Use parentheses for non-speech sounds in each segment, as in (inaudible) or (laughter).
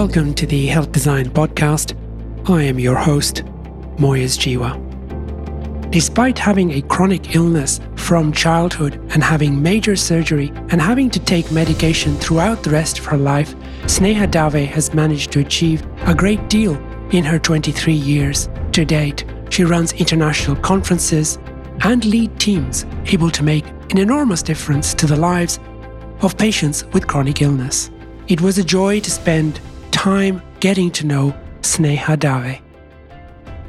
Welcome to the Health Design Podcast. I am your host, Moyez Jiwa. Despite having a chronic illness from childhood and having major surgery and having to take medication throughout the rest of her life, Sneha Dave has managed to achieve a great deal in her 23 years to date. She runs international conferences and lead teams able to make an enormous difference to the lives of patients with chronic illness. It was a joy to spend time getting to know Sneha Dave.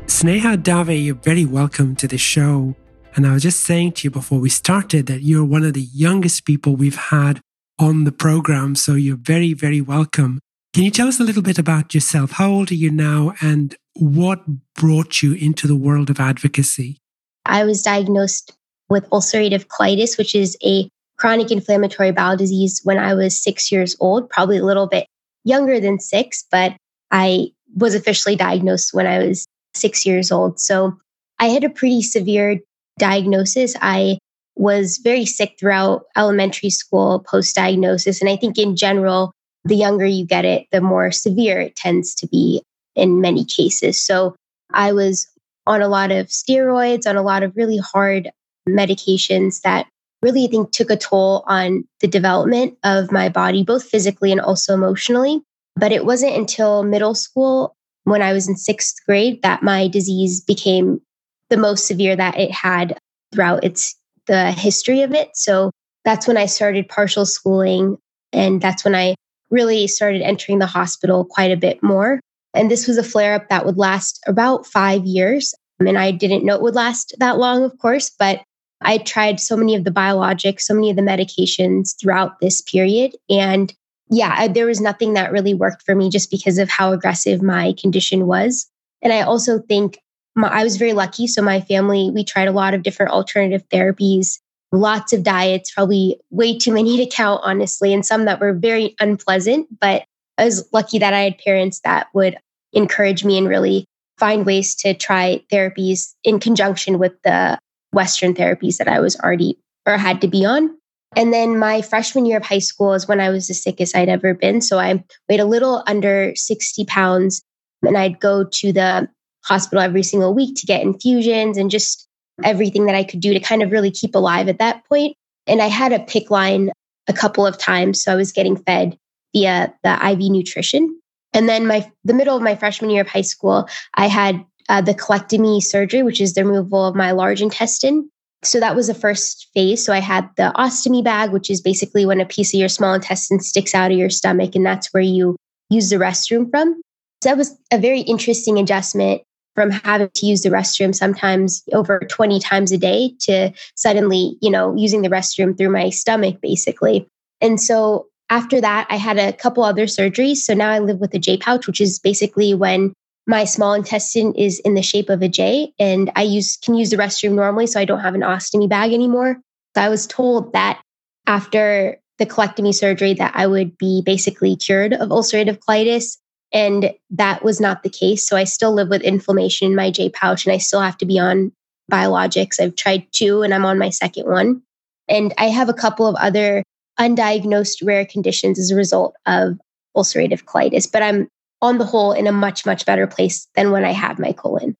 Sneha Dave, you're very welcome to the show. And I was just saying to you before we started that you're one of the youngest people we've had on the program. So you're very, very welcome. Can you tell us a little bit about yourself? How old are you now and what brought you into the world of advocacy? I was diagnosed with ulcerative colitis, which is a chronic inflammatory bowel disease when I was six years old, probably a little bit younger than six, but I was officially diagnosed when I was six years old. So I had a pretty severe diagnosis. I was very sick throughout elementary school, post diagnosis. And I think in general, the younger you get it, the more severe it tends to be in many cases. So I was on a lot of steroids, on a lot of really hard medications that really, I think, took a toll on the development of my body, both physically and also emotionally. But it wasn't until middle school, when I was in sixth grade, that my disease became the most severe that it had throughout its the history of it. So that's when I started partial schooling. And that's when I really started entering the hospital quite a bit more. And this was a flare up that would last about five years. And I didn't know it would last that long, of course, but I tried so many of the biologics, so many of the medications throughout this period. And yeah, I, there was nothing that really worked for me just because of how aggressive my condition was. And I also think my, I was very lucky. So my family, we tried a lot of different alternative therapies, lots of diets, probably way too many to count, honestly, and some that were very unpleasant. But I was lucky that I had parents that would encourage me and really find ways to try therapies in conjunction with the Western therapies that I was already or had to be on. And then my freshman year of high school is when I was the sickest I'd ever been. So I weighed a little under 60 pounds and I'd go to the hospital every single week to get infusions and just everything that I could do to kind of really keep alive at that point. And I had a PICC line a couple of times. So I was getting fed via the IV nutrition. And then my the middle of my freshman year of high school, I had uh, the colectomy surgery, which is the removal of my large intestine. So that was the first phase. So I had the ostomy bag, which is basically when a piece of your small intestine sticks out of your stomach, and that's where you use the restroom from. So that was a very interesting adjustment from having to use the restroom sometimes over 20 times a day to suddenly, you know, using the restroom through my stomach, basically. And so after that, I had a couple other surgeries. So now I live with a J pouch, which is basically when my small intestine is in the shape of a J and I use can use the restroom normally so I don't have an ostomy bag anymore. So I was told that after the colectomy surgery that I would be basically cured of ulcerative colitis and that was not the case. So I still live with inflammation in my J pouch and I still have to be on biologics. I've tried two and I'm on my second one. And I have a couple of other undiagnosed rare conditions as a result of ulcerative colitis, but I'm on the whole in a much, much better place than when I had my colon.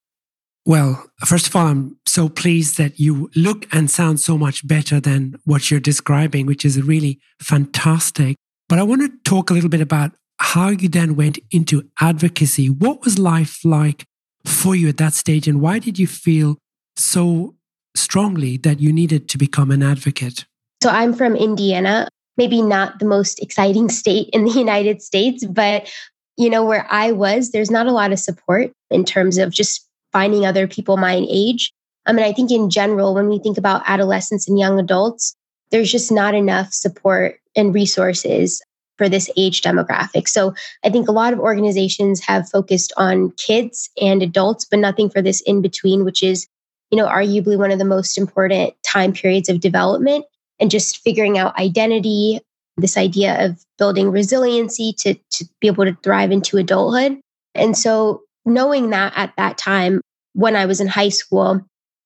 Well, first of all, I'm so pleased that you look and sound so much better than what you're describing, which is really fantastic. But I want to talk a little bit about how you then went into advocacy. What was life like for you at that stage, and why did you feel so strongly that you needed to become an advocate? So I'm from Indiana, maybe not the most exciting (laughs) state in the United States, but you know, where I was, there's not a lot of support in terms of just finding other people my age. I mean, I think in general, when we think about adolescents and young adults, there's just not enough support and resources for this age demographic. So I think a lot of organizations have focused on kids and adults, but nothing for this in between, which is, you know, arguably one of the most important time periods of development and just figuring out identity, this idea of building resiliency to, to be able to thrive into adulthood. And so, knowing that at that time, when I was in high school,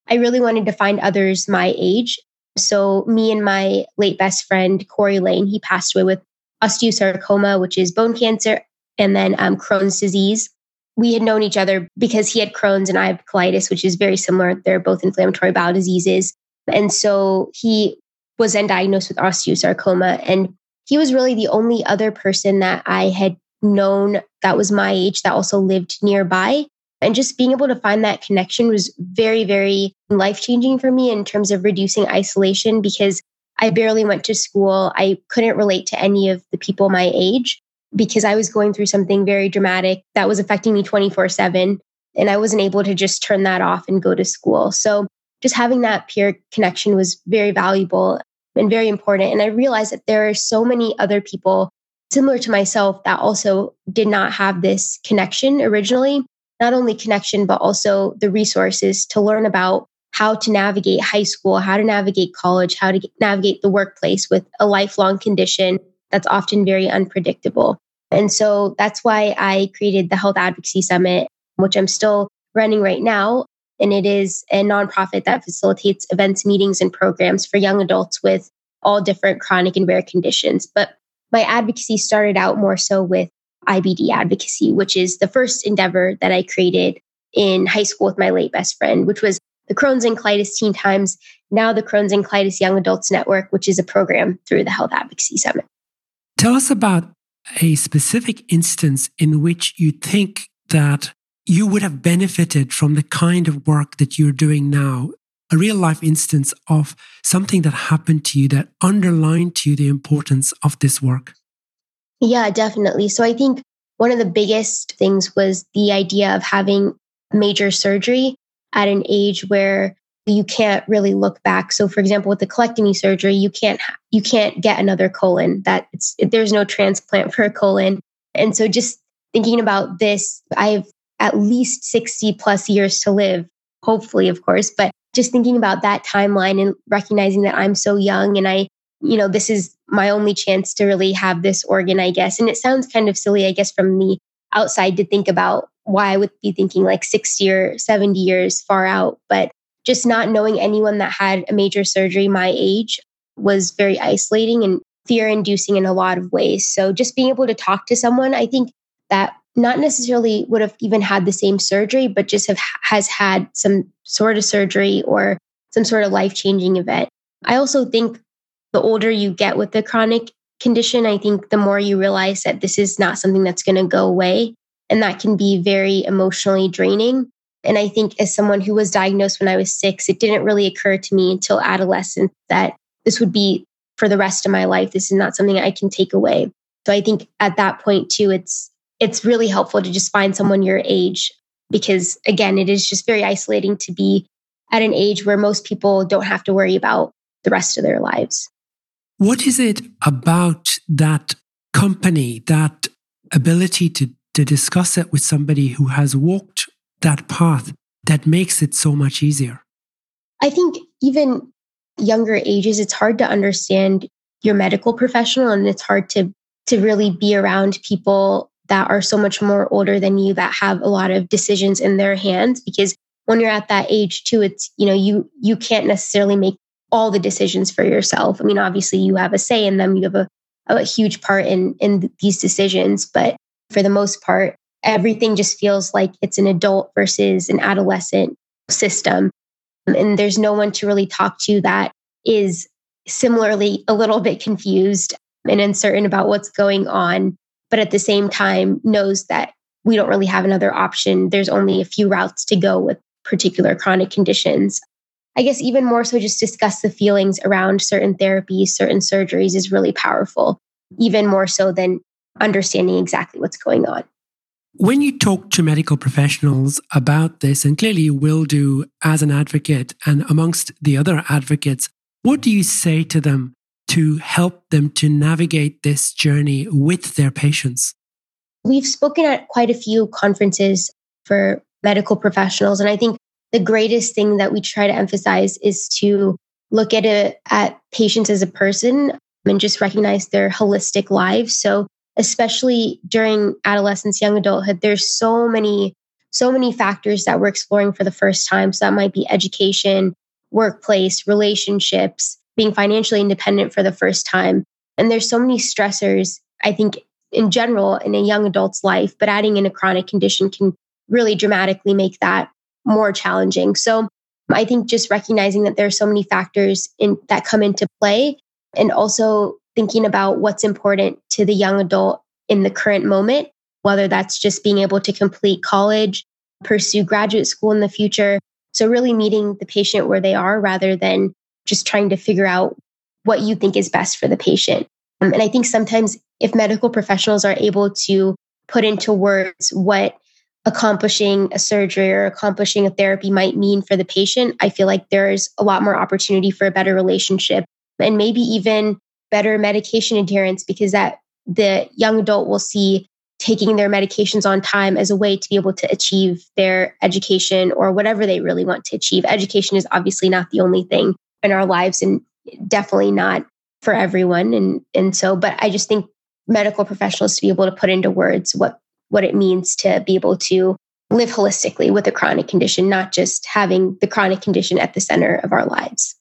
I really wanted to find others my age. So, me and my late best friend, Corey Lane, he passed away with osteosarcoma, which is bone cancer. and then um, Crohn's disease. We had known each other because he had Crohn's and I have colitis, which is very similar. They're both inflammatory bowel diseases. And so he was then diagnosed with osteosarcoma. And he was really the only other person that I had known that was my age that also lived nearby. And just being able to find that connection was very, very life changing for me in terms of reducing isolation because I barely went to school. I couldn't relate to any of the people my age because I was going through something very dramatic that was affecting me 24 7. And I wasn't able to just turn that off and go to school. So just having that peer connection was very valuable and very important. And I realized that there are so many other people similar to myself that also did not have this connection originally. Not only connection, but also the resources to learn about how to navigate high school, how to navigate college, how to navigate the workplace with a lifelong condition that's often very unpredictable. And so that's why I created the Health Advocacy Summit, which I'm still running right now. And it is a nonprofit that facilitates events, meetings, and programs for young adults with all different chronic and rare conditions. But my advocacy started out more so with IBD advocacy, which is the first endeavor that I created in high school with my late best friend, which was the Crohn's and Colitis Teen Times, now the Crohn's and Colitis Young Adults Network, which is a program through the Health Advocacy Summit. Tell us about a specific instance in which you think that you would have benefited from the kind of work that you're doing now. A real life instance of something that happened to you that underlined to you the importance of this work. Yeah, definitely. So I think one of the biggest things was the idea of having major surgery at an age where you can't really look back. So, for example, with the colectomy surgery, you can't you can't get another colon. That there's no transplant for a colon. And so, just thinking about this, I have at least sixty plus years to live. Hopefully, of course, but just thinking about that timeline and recognizing that I'm so young and I, you know, this is my only chance to really have this organ, I guess. And it sounds kind of silly, I guess, from the outside to think about why I would be thinking like 60 or 70 years far out. But just not knowing anyone that had a major surgery my age was very isolating and fear inducing in a lot of ways. So just being able to talk to someone, I think that not necessarily would have even had the same surgery, but just have has had some sort of surgery or some sort of life changing event. I also think the older you get with the chronic condition, I think the more you realize that this is not something that's going to go away. And that can be very emotionally draining. And I think as someone who was diagnosed when I was six, it didn't really occur to me until adolescence that this would be for the rest of my life. This is not something I can take away. So I think at that point too, it's it's really helpful to just find someone your age because again, it is just very isolating to be at an age where most people don't have to worry about the rest of their lives. What is it about that company, that ability to, to discuss it with somebody who has walked that path that makes it so much easier? I think even younger ages, it's hard to understand your medical professional and it's hard to to really be around people that are so much more older than you that have a lot of decisions in their hands because when you're at that age too it's you know you you can't necessarily make all the decisions for yourself i mean obviously you have a say in them you have a, a huge part in in these decisions but for the most part everything just feels like it's an adult versus an adolescent system. And there's no one to really talk to that is similarly a little bit confused and uncertain about what's going on, but at the same time knows that we don't really have another option. There's only a few routes to go with particular chronic conditions. I guess even more so, just discuss the feelings around certain therapies, certain surgeries is really powerful, even more so than understanding exactly what's going on. When you talk to medical professionals about this, and clearly you will do as an advocate and amongst the other advocates, what do you say to them to help them to navigate this journey with their patients? We've spoken at quite a few conferences for medical professionals, and I think the greatest thing that we try to emphasize is to look at it at patients as a person and just recognize their holistic lives. So especially during adolescence, young adulthood, there's so many, so many factors that we're exploring for the first time. So that might be education, workplace, relationships, being financially independent for the first time. And there's so many stressors. I think in general in a young adult's life, but adding in a chronic condition can really dramatically make that more challenging. So I think just recognizing that there are so many factors in that come into play and also thinking about what's important to the young adult in the current moment, whether that's just being able to complete college, pursue graduate school in the future. So really meeting the patient where they are rather than just trying to figure out what you think is best for the patient. Um, and I think sometimes if medical professionals are able to put into words what accomplishing a surgery or accomplishing a therapy might mean for the patient, I feel like there's a lot more opportunity for a better relationship and maybe even better medication adherence because that the young adult will see taking their medications on time as a way to be able to achieve their education or whatever they really want to achieve. Education is obviously not the only thing in our lives and definitely not for everyone and and so but I just think medical professionals to be able to put into words what what it means to be able to live holistically with a chronic condition, not just having the chronic condition at the center of our lives.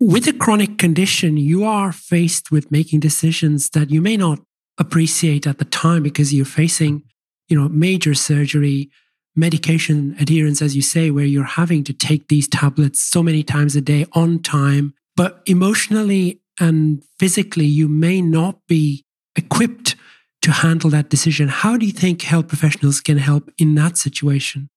With a chronic condition, you are faced with making decisions that you may not appreciate at the time because you're facing, you know, major surgery, medication adherence, as you say, where you're having to take these tablets so many times a day on time. But emotionally and physically, you may not be equipped to handle that decision. How do you think health professionals can help in that situation?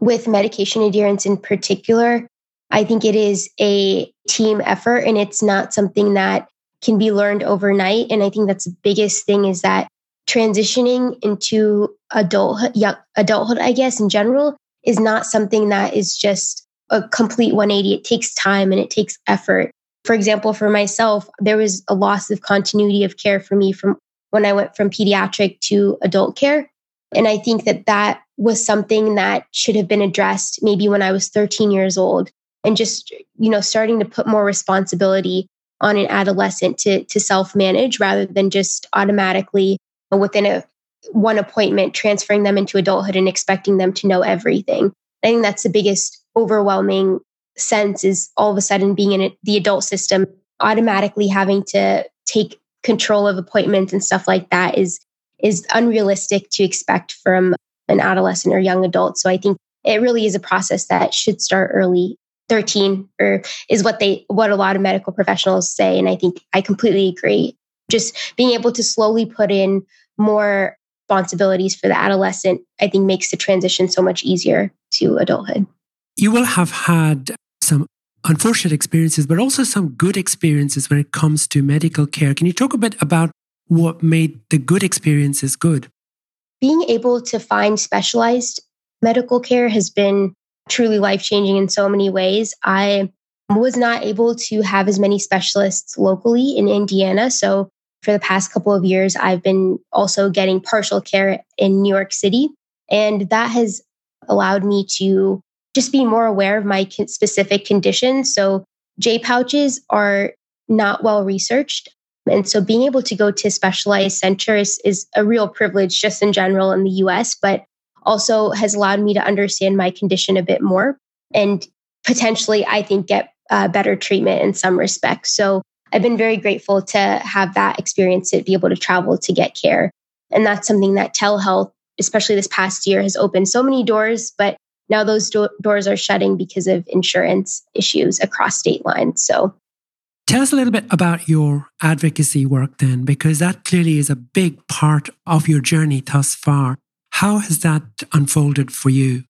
With medication adherence in particular, I think it is a team effort and it's not something that can be learned overnight. And I think that's the biggest thing is that transitioning into adulthood, young, adulthood, I guess, in general, is not something that is just a complete 180. It takes time and it takes effort. For example, for myself, there was a loss of continuity of care for me from when I went from pediatric to adult care. And I think that that was something that should have been addressed maybe when I was 13 years old and just, you know, starting to put more responsibility on an adolescent to, to self manage rather than just automatically within a one appointment transferring them into adulthood and expecting them to know everything. I think that's the biggest overwhelming sense is all of a sudden being in the adult system, automatically having to take control of appointments and stuff like that is is unrealistic to expect from an adolescent or young adult. So I think it really is a process that should start early. 13 or is what they what a lot of medical professionals say and I think I completely agree. Just being able to slowly put in more responsibilities for the adolescent I think makes the transition so much easier to adulthood. You will have had some unfortunate experiences, but also some good experiences when it comes to medical care. Can you talk a bit about what made the good experiences good? Being able to find specialized medical care has been truly life changing in so many ways. I was not able to have as many specialists locally in Indiana. So, for the past couple of years, I've been also getting partial care in New York City. And that has allowed me to just be more aware of my specific conditions. So J pouches are not well researched. And so being able to go to specialized centers is a real privilege just in general in the US, but also has allowed me to understand my condition a bit more and potentially, I think, get uh, better treatment in some respects. So I've been very grateful to have that experience to be able to travel to get care. And that's something that telehealth, especially this past year, has opened so many doors, but now those do- doors are shutting because of insurance issues across state lines. So Tell us a little bit about your advocacy work then, because that clearly is a big part of your journey thus far. How has that unfolded for you?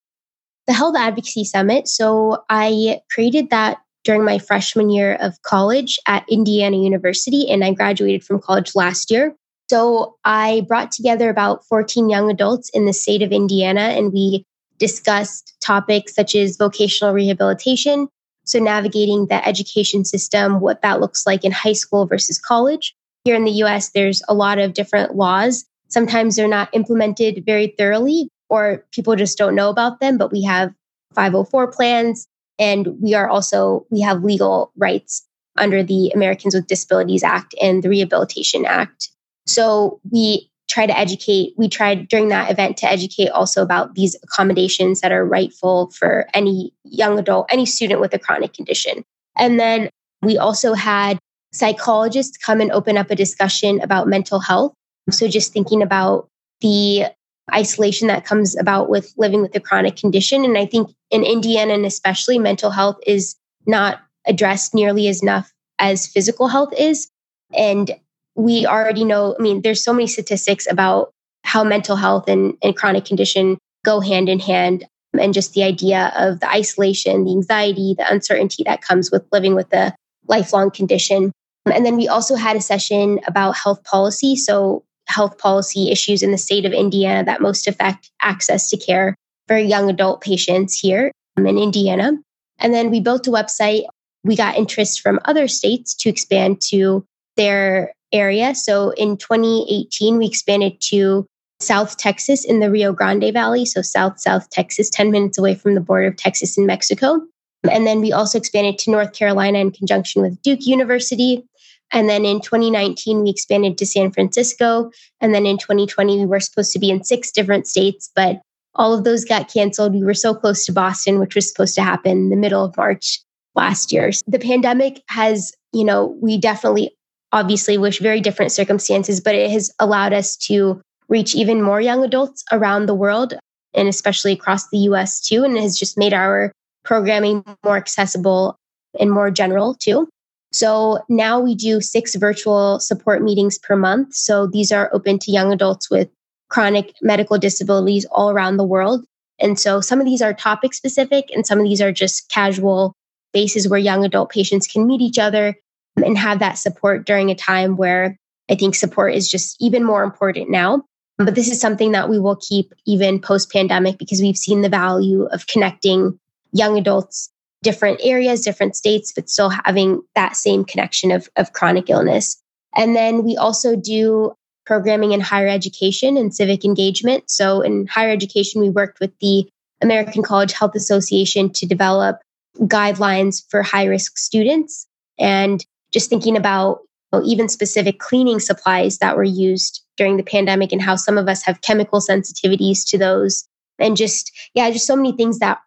The Health Advocacy Summit. So I created that during my freshman year of college at Indiana University, and I graduated from college last year. So I brought together about 14 young adults in the state of Indiana, and we discussed topics such as vocational rehabilitation. So, navigating the education system, what that looks like in high school versus college. Here in the US, there's a lot of different laws. Sometimes they're not implemented very thoroughly, or people just don't know about them, but we have 504 plans. And we are also, we have legal rights under the Americans with Disabilities Act and the Rehabilitation Act. So we try to educate we tried during that event to educate also about these accommodations that are rightful for any young adult any student with a chronic condition and then we also had psychologists come and open up a discussion about mental health So just thinking about the isolation that comes about with living with a chronic condition. And I think in Indiana and especially mental health is not addressed nearly as enough as physical health is. And we already know, I mean, there's so many statistics about how mental health and, and chronic condition go hand in hand. And just the idea of the isolation, the anxiety, the uncertainty that comes with living with a lifelong condition. And then we also had a session about health policy. So, health policy issues in the state of Indiana that most affect access to care for young adult patients here um, in Indiana. And then we built a website. We got interest from other states to expand to their area. So in 2018, we expanded to South Texas in the Rio Grande Valley. So South, South Texas, 10 minutes away from the border of Texas and Mexico. And then we also expanded to North Carolina in conjunction with Duke University. And then in 2019, we expanded to San Francisco. And then in 2020, we were supposed to be in six different states, but all of those got canceled. We were so close to Boston, which was supposed to happen the middle of March last year. The pandemic has, you know, we definitely obviously wish very different circumstances, but it has allowed us to reach even more young adults around the world and especially across the US too. And it has just made our programming more accessible and more general too. So now we do six virtual support meetings per month. So these are open to young adults with chronic medical disabilities all around the world. And so some of these are topic specific and some of these are just casual bases where young adult patients can meet each other and have that support during a time where I think support is just even more important now. But this is something that we will keep even post pandemic because we've seen the value of connecting young adults, different areas, different states, but still having that same connection of, of chronic illness. And then we also do programming in higher education and civic engagement. So in higher education, we worked with the American College Health Association to develop guidelines for high risk students and just thinking about know, even specific cleaning supplies that were used during the pandemic and how some of us have chemical sensitivities to those. And just, yeah, just so many things that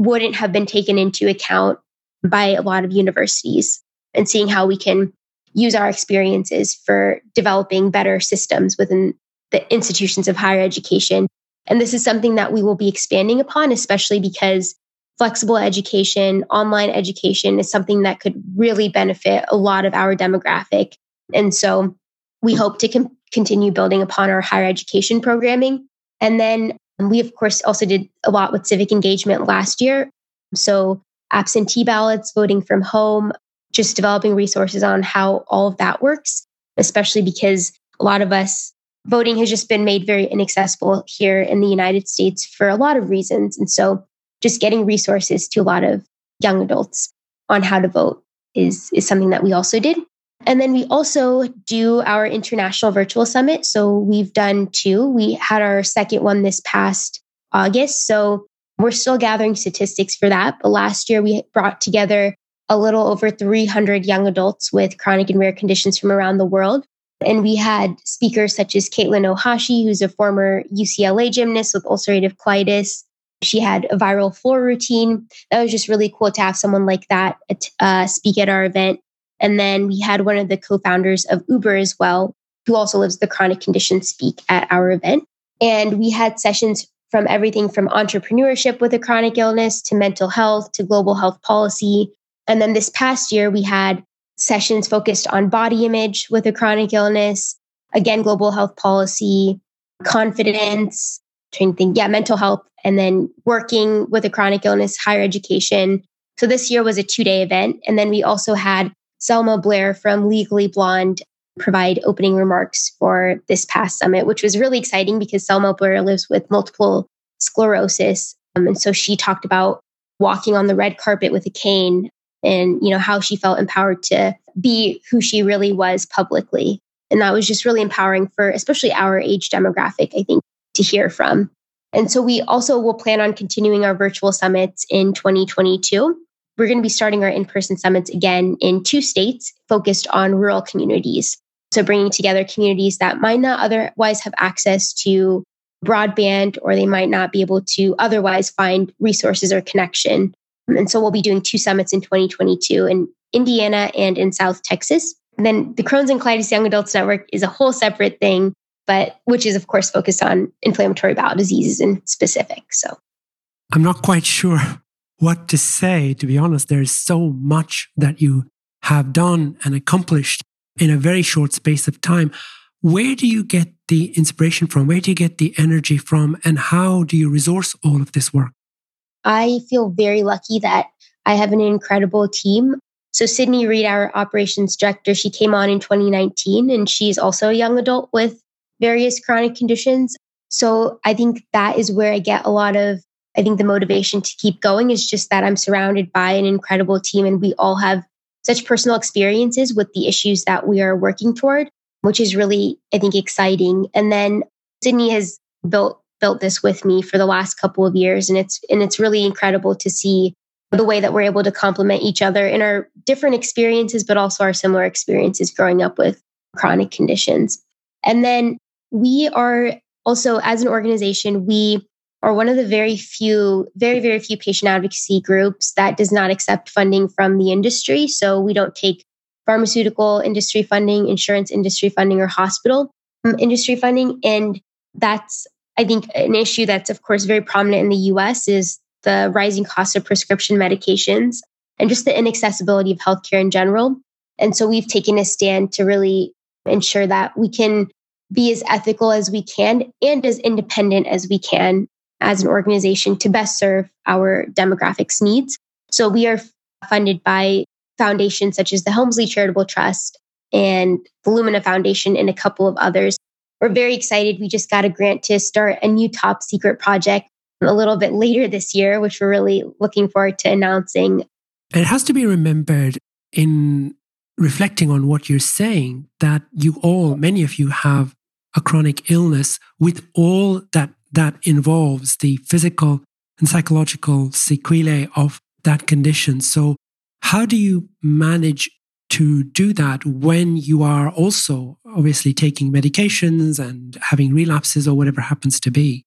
wouldn't have been taken into account by a lot of universities and seeing how we can use our experiences for developing better systems within the institutions of higher education. And this is something that we will be expanding upon, especially because flexible education, online education is something that could really benefit a lot of our demographic. And so we hope to com- continue building upon our higher education programming. And then we, of course, also did a lot with civic engagement last year. So absentee ballots, voting from home, just developing resources on how all of that works, especially because a lot of us voting has just been made very inaccessible here in the United States for a lot of reasons. And so just getting resources to a lot of young adults on how to vote is, is something that we also did. And then we also do our international virtual summit. So we've done two. We had our second one this past August. So we're still gathering statistics for that. But last year we brought together a little over 300 young adults with chronic and rare conditions from around the world. And we had speakers such as Katelyn Ohashi, who's a former UCLA gymnast with ulcerative colitis, she had a viral floor routine. That was just really cool to have someone like that uh, speak at our event. And then we had one of the co founders of Uber as well, who also lives the chronic condition, speak at our event. And we had sessions from everything from entrepreneurship with a chronic illness to mental health to global health policy. And then this past year, we had sessions focused on body image with a chronic illness, again, global health policy, confidence, trying to think, yeah, mental health, and then working with a chronic illness, higher education. So this year was a two day event. And then we also had Selma Blair from Legally Blonde provide opening remarks for this past summit, which was really exciting because Selma Blair lives with multiple sclerosis. Um, and so she talked about walking on the red carpet with a cane and you know how she felt empowered to be who she really was publicly and that was just really empowering for especially our age demographic i think to hear from. And so we also will plan on continuing our virtual summits in 2022. We're going to be starting our in person summits again in two states focused on rural communities. So bringing together communities that might not otherwise have access to broadband or they might not be able to otherwise find resources or connection. And so we'll be doing two summits in 2022 in Indiana and in South Texas. And then the Crohn's and Colitis Young Adults Network is a whole separate thing but which is, of course, focused on inflammatory bowel diseases in specific. So I'm not quite sure what to say, to be honest. There's so much that you have done and accomplished in a very short space of time. Where do you get the inspiration from? Where do you get the energy from? And how do you resource all of this work? I feel very lucky that I have an incredible team. So, Sydney Reed, our operations director, she came on in 2019 and she's also a young adult with various chronic conditions. So, I think that is where I get a lot of, I think the motivation to keep going is just that I'm surrounded by an incredible team and we all have such personal experiences with the issues that we are working toward, which is really, I think, exciting. And then Sydney has built built this with me for the last couple of years and it's and it's really incredible to see the way that we're able to complement each other in our different experiences but also our similar experiences growing up with chronic conditions and then we are also as an organization we are one of the very few very very few patient advocacy groups that does not accept funding from the industry so we don't take pharmaceutical industry funding insurance industry funding or hospital um, industry funding and that's I think an issue that's, of course, very prominent in the US is the rising cost of prescription medications and just the inaccessibility of healthcare in general. And so we've taken a stand to really ensure that we can be as ethical as we can and as independent as we can as an organization to best serve our demographics needs. So we are funded by foundations such as the Helmsley Charitable Trust and the Lumina Foundation and a couple of others we're very excited. We just got a grant to start a new top secret project a little bit later this year, which we're really looking forward to announcing. It has to be remembered in reflecting on what you're saying that you all, many of you have a chronic illness with all that that involves the physical and psychological sequelae of that condition. So how do you manage to do that when you are also obviously taking medications and having relapses or whatever happens to be?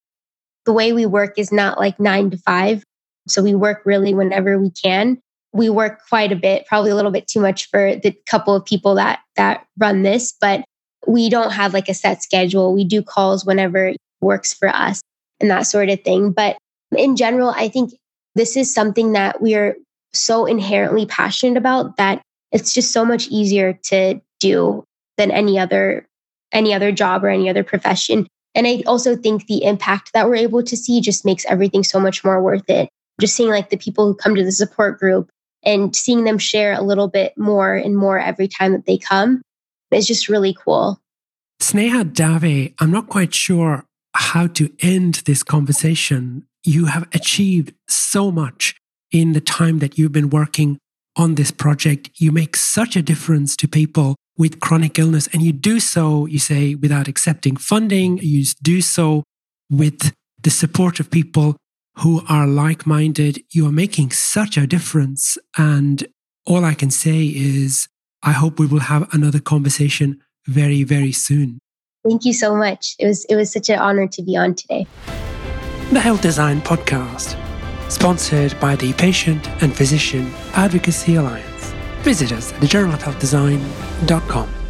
The way we work is not like nine to five. So we work really whenever we can. We work quite a bit, probably a little bit too much for the couple of people that that run this, but we don't have like a set schedule. We do calls whenever works for us and that sort of thing. But in general, I think this is something that we are so inherently passionate about that it's just so much easier to do than any other any other job or any other profession. And i also think the impact that we're able to see just makes everything so much more worth it. Just seeing like the people who come to the support group and seeing them share a little bit more and more every time that they come is just really cool. Sneha dave i'm not quite sure how to end this conversation you have achieved so much in the time that you've been working on this project. You make such a difference to people with chronic illness, and you do so, you say, without accepting funding. You do so with the support of people who are like minded. You are making such a difference. And all I can say is, I hope we will have another conversation very, very soon. Thank you so much. It was, it was such an honor to be on today. The Health Design Podcast sponsored by the Patient and Physician Advocacy Alliance. Visit us at thejournalofhealthdesign.com.